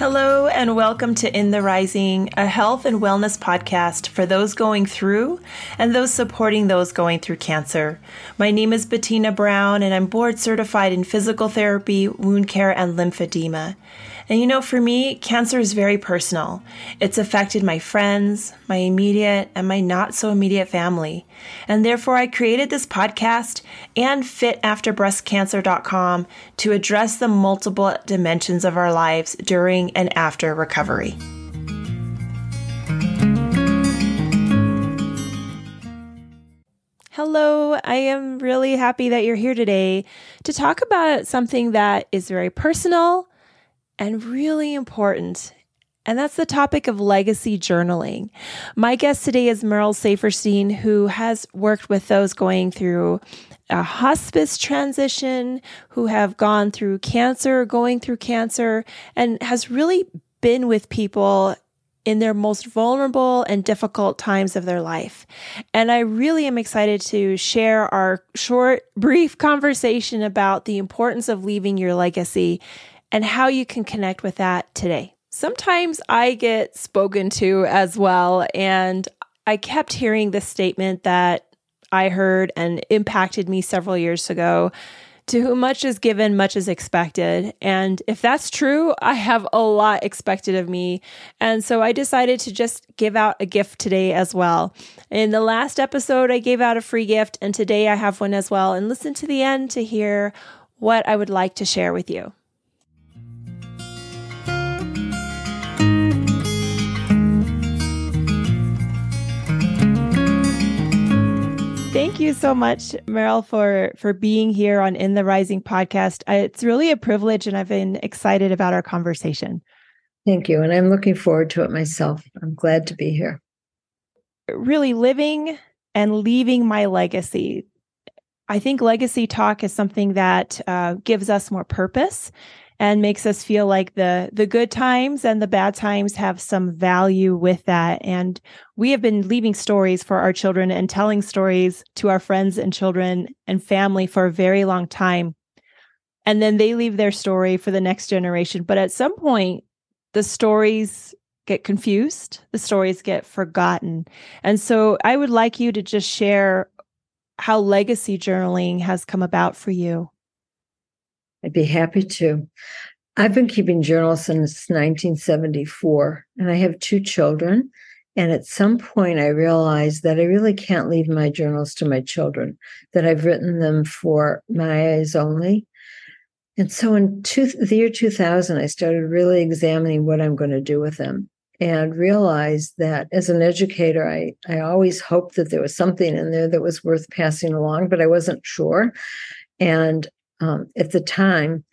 Hello, and welcome to In the Rising, a health and wellness podcast for those going through and those supporting those going through cancer. My name is Bettina Brown, and I'm board certified in physical therapy, wound care, and lymphedema. And you know, for me, cancer is very personal. It's affected my friends, my immediate, and my not so immediate family. And therefore, I created this podcast and fitafterbreastcancer.com to address the multiple dimensions of our lives during and after recovery. Hello, I am really happy that you're here today to talk about something that is very personal and really important. And that's the topic of legacy journaling. My guest today is Merle Saferstein, who has worked with those going through a hospice transition, who have gone through cancer, going through cancer, and has really been with people in their most vulnerable and difficult times of their life. And I really am excited to share our short, brief conversation about the importance of leaving your legacy and how you can connect with that today. Sometimes I get spoken to as well, and I kept hearing this statement that I heard and impacted me several years ago. To whom much is given, much is expected. And if that's true, I have a lot expected of me. And so I decided to just give out a gift today as well. In the last episode, I gave out a free gift, and today I have one as well. And listen to the end to hear what I would like to share with you. Thank you so much, Merle, for for being here on In the Rising podcast. It's really a privilege, and I've been excited about our conversation. Thank you, and I'm looking forward to it myself. I'm glad to be here. Really living and leaving my legacy. I think legacy talk is something that uh, gives us more purpose and makes us feel like the the good times and the bad times have some value with that. And we have been leaving stories for our children and telling stories to our friends and children and family for a very long time. And then they leave their story for the next generation. But at some point the stories get confused the stories get forgotten. And so i would like you to just share how legacy journaling has come about for you I'd be happy to. I've been keeping journals since 1974, and I have two children. And at some point, I realized that I really can't leave my journals to my children, that I've written them for my eyes only. And so in two, the year 2000, I started really examining what I'm going to do with them and realized that as an educator, I, I always hoped that there was something in there that was worth passing along, but I wasn't sure. And um, at the time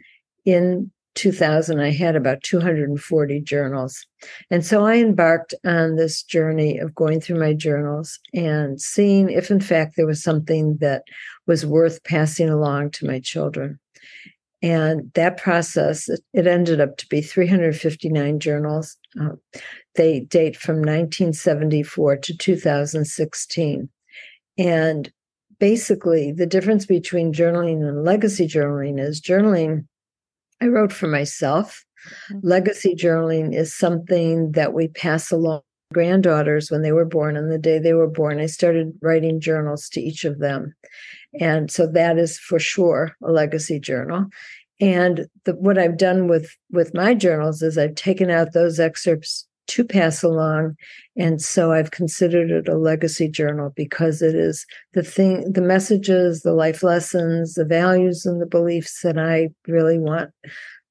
in 2000, I had about 240 journals. And so I embarked on this journey of going through my journals and seeing if, in fact, there was something that was worth passing along to my children. And that process, it ended up to be 359 journals. Uh, they date from 1974 to 2016. And basically the difference between journaling and legacy journaling is journaling i wrote for myself. Mm-hmm. legacy journaling is something that we pass along granddaughters when they were born. On the day they were born i started writing journals to each of them. And so that is for sure a legacy journal. And the, what i've done with with my journals is i've taken out those excerpts to pass along. And so I've considered it a legacy journal because it is the thing, the messages, the life lessons, the values, and the beliefs that I really want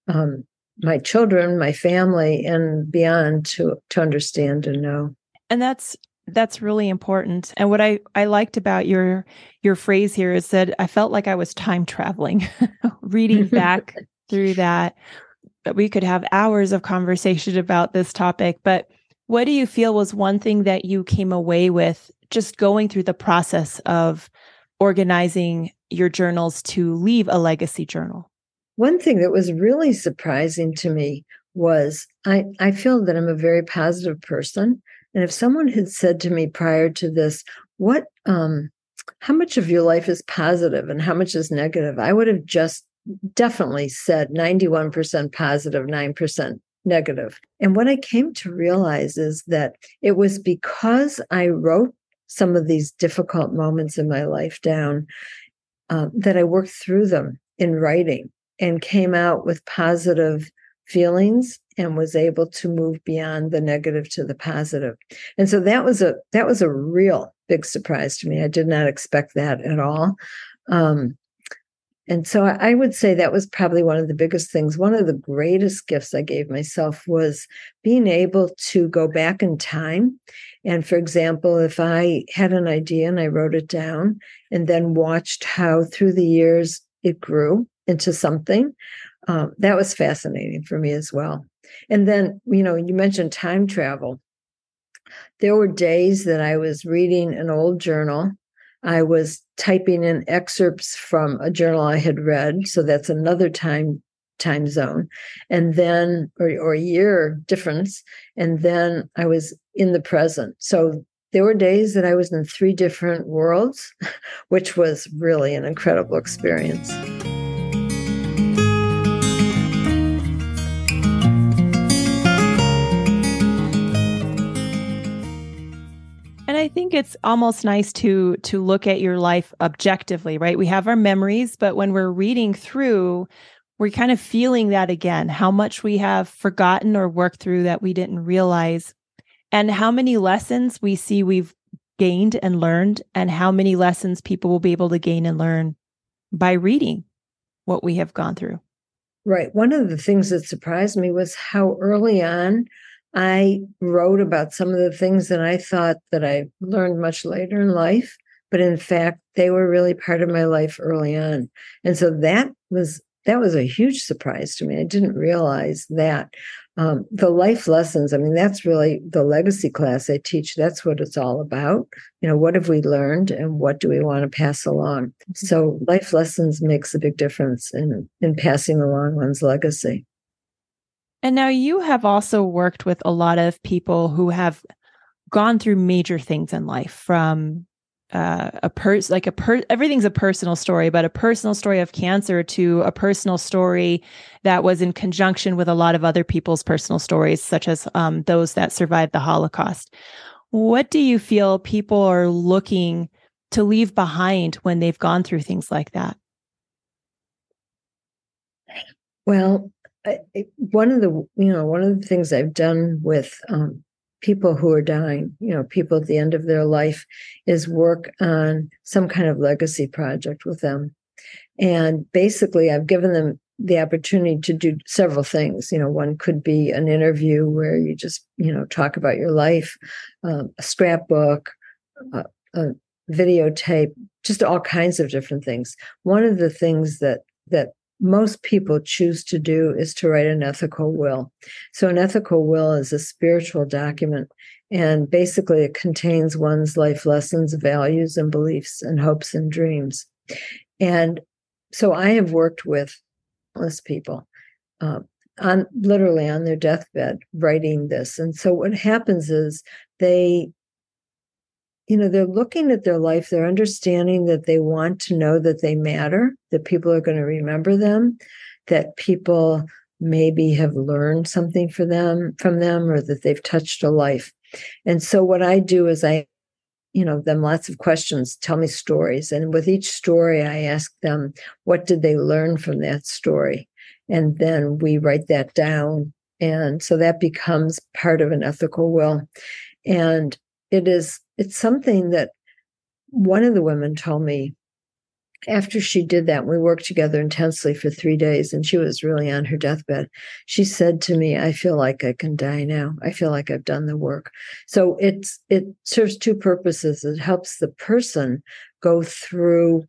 um, my children, my family, and beyond to to understand and know. And that's that's really important. And what I I liked about your your phrase here is that I felt like I was time traveling, reading back through that that we could have hours of conversation about this topic, but what do you feel was one thing that you came away with just going through the process of organizing your journals to leave a legacy journal? One thing that was really surprising to me was I, I feel that I'm a very positive person. And if someone had said to me prior to this, what um how much of your life is positive and how much is negative, I would have just definitely said 91% positive, 9% negative. And what I came to realize is that it was because I wrote some of these difficult moments in my life down uh, that I worked through them in writing and came out with positive feelings and was able to move beyond the negative to the positive. And so that was a that was a real big surprise to me. I did not expect that at all. Um, and so I would say that was probably one of the biggest things. One of the greatest gifts I gave myself was being able to go back in time. And for example, if I had an idea and I wrote it down and then watched how through the years it grew into something, um, that was fascinating for me as well. And then, you know, you mentioned time travel. There were days that I was reading an old journal I was typing in excerpts from a journal I had read. So that's another time time zone. And then or, or a year difference. And then I was in the present. So there were days that I was in three different worlds, which was really an incredible experience. I think it's almost nice to to look at your life objectively, right? We have our memories, but when we're reading through, we're kind of feeling that again, how much we have forgotten or worked through that we didn't realize, and how many lessons we see we've gained and learned, and how many lessons people will be able to gain and learn by reading what we have gone through. Right. One of the things that surprised me was how early on I wrote about some of the things that I thought that I learned much later in life, but in fact, they were really part of my life early on. And so that was that was a huge surprise to me. I didn't realize that. Um, the life lessons, I mean, that's really the legacy class I teach. That's what it's all about. You know, what have we learned and what do we want to pass along? So life lessons makes a big difference in, in passing along one's legacy. And now you have also worked with a lot of people who have gone through major things in life from uh, a person like a per everything's a personal story but a personal story of cancer to a personal story that was in conjunction with a lot of other people's personal stories such as um, those that survived the holocaust. What do you feel people are looking to leave behind when they've gone through things like that? Well one of the you know one of the things I've done with um, people who are dying, you know, people at the end of their life, is work on some kind of legacy project with them, and basically I've given them the opportunity to do several things. You know, one could be an interview where you just you know talk about your life, um, a scrapbook, a, a videotape, just all kinds of different things. One of the things that that most people choose to do is to write an ethical will. So, an ethical will is a spiritual document, and basically it contains one's life lessons, values, and beliefs, and hopes and dreams. And so, I have worked with homeless people uh, on literally on their deathbed writing this. And so, what happens is they you know, they're looking at their life, they're understanding that they want to know that they matter, that people are going to remember them, that people maybe have learned something for them from them or that they've touched a life. And so what I do is I you know them lots of questions tell me stories and with each story i ask them what did they learn from that story and then we write that down and so that becomes part of an ethical will and it is it's something that one of the women told me after she did that we worked together intensely for three days and she was really on her deathbed she said to me i feel like i can die now. I feel like i've done the work. So it's it serves two purposes. It helps the person go through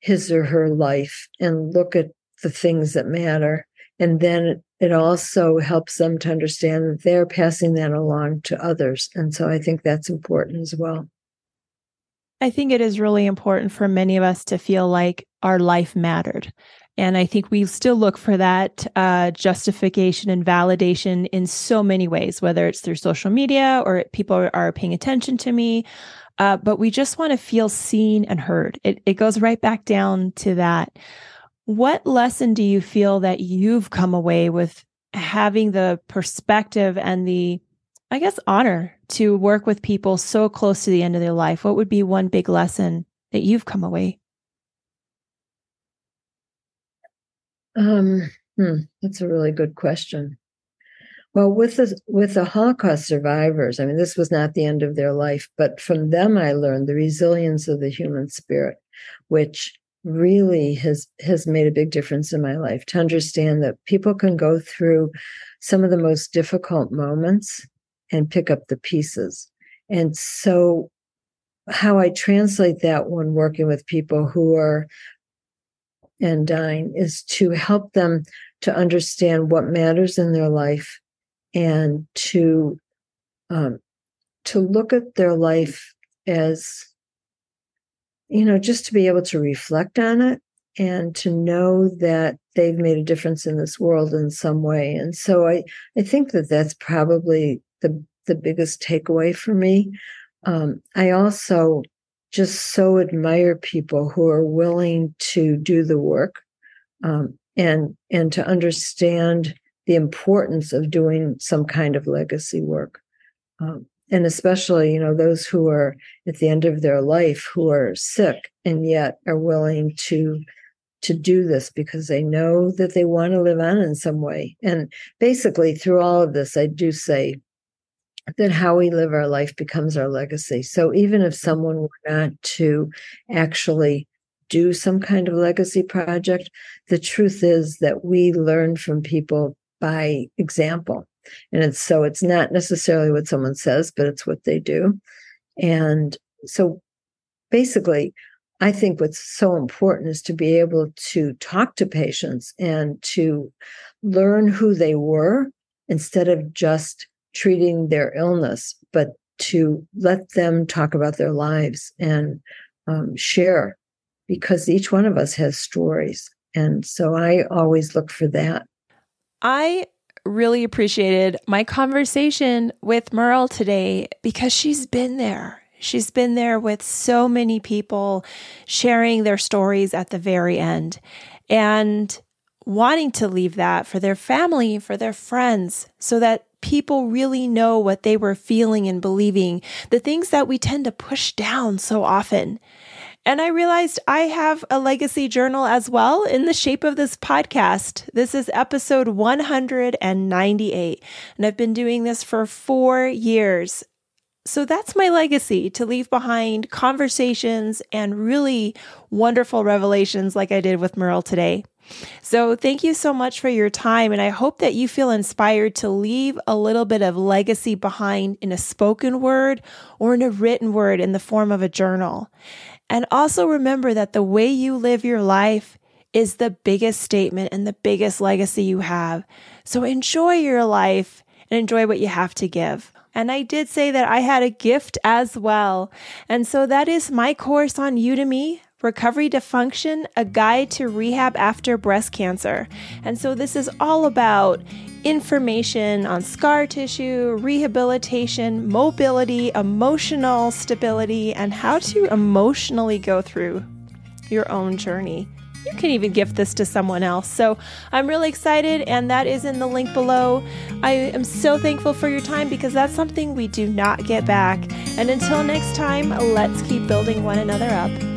his or her life and look at the things that matter and then it also helps them to understand that they're passing that along to others. And so I think that's important as well. I think it is really important for many of us to feel like our life mattered. And I think we still look for that uh, justification and validation in so many ways, whether it's through social media or people are paying attention to me. Uh, but we just want to feel seen and heard. It, it goes right back down to that. What lesson do you feel that you've come away with having the perspective and the, I guess, honor to work with people so close to the end of their life? What would be one big lesson that you've come away? Um, hmm, that's a really good question. Well, with the with the Holocaust survivors, I mean, this was not the end of their life, but from them I learned the resilience of the human spirit, which really has has made a big difference in my life to understand that people can go through some of the most difficult moments and pick up the pieces. And so how I translate that when working with people who are and dying is to help them to understand what matters in their life and to um, to look at their life as you know just to be able to reflect on it and to know that they've made a difference in this world in some way and so i i think that that's probably the the biggest takeaway for me um, i also just so admire people who are willing to do the work um, and and to understand the importance of doing some kind of legacy work. Um, and especially, you know, those who are at the end of their life who are sick and yet are willing to to do this because they know that they want to live on in some way. And basically, through all of this, I do say that how we live our life becomes our legacy. So even if someone were not to actually do some kind of legacy project, the truth is that we learn from people by example. And it's so it's not necessarily what someone says, but it's what they do. And so basically, I think what's so important is to be able to talk to patients and to learn who they were instead of just treating their illness, but to let them talk about their lives and um, share because each one of us has stories. And so I always look for that. I really appreciated my conversation with Merle today because she's been there. She's been there with so many people sharing their stories at the very end and wanting to leave that for their family, for their friends, so that people really know what they were feeling and believing, the things that we tend to push down so often. And I realized I have a legacy journal as well in the shape of this podcast. This is episode 198, and I've been doing this for four years. So that's my legacy to leave behind conversations and really wonderful revelations like I did with Merle today. So, thank you so much for your time. And I hope that you feel inspired to leave a little bit of legacy behind in a spoken word or in a written word in the form of a journal. And also remember that the way you live your life is the biggest statement and the biggest legacy you have. So, enjoy your life and enjoy what you have to give. And I did say that I had a gift as well. And so that is my course on Udemy Recovery to Function, a guide to rehab after breast cancer. And so this is all about information on scar tissue, rehabilitation, mobility, emotional stability, and how to emotionally go through your own journey. You can even gift this to someone else. So I'm really excited, and that is in the link below. I am so thankful for your time because that's something we do not get back. And until next time, let's keep building one another up.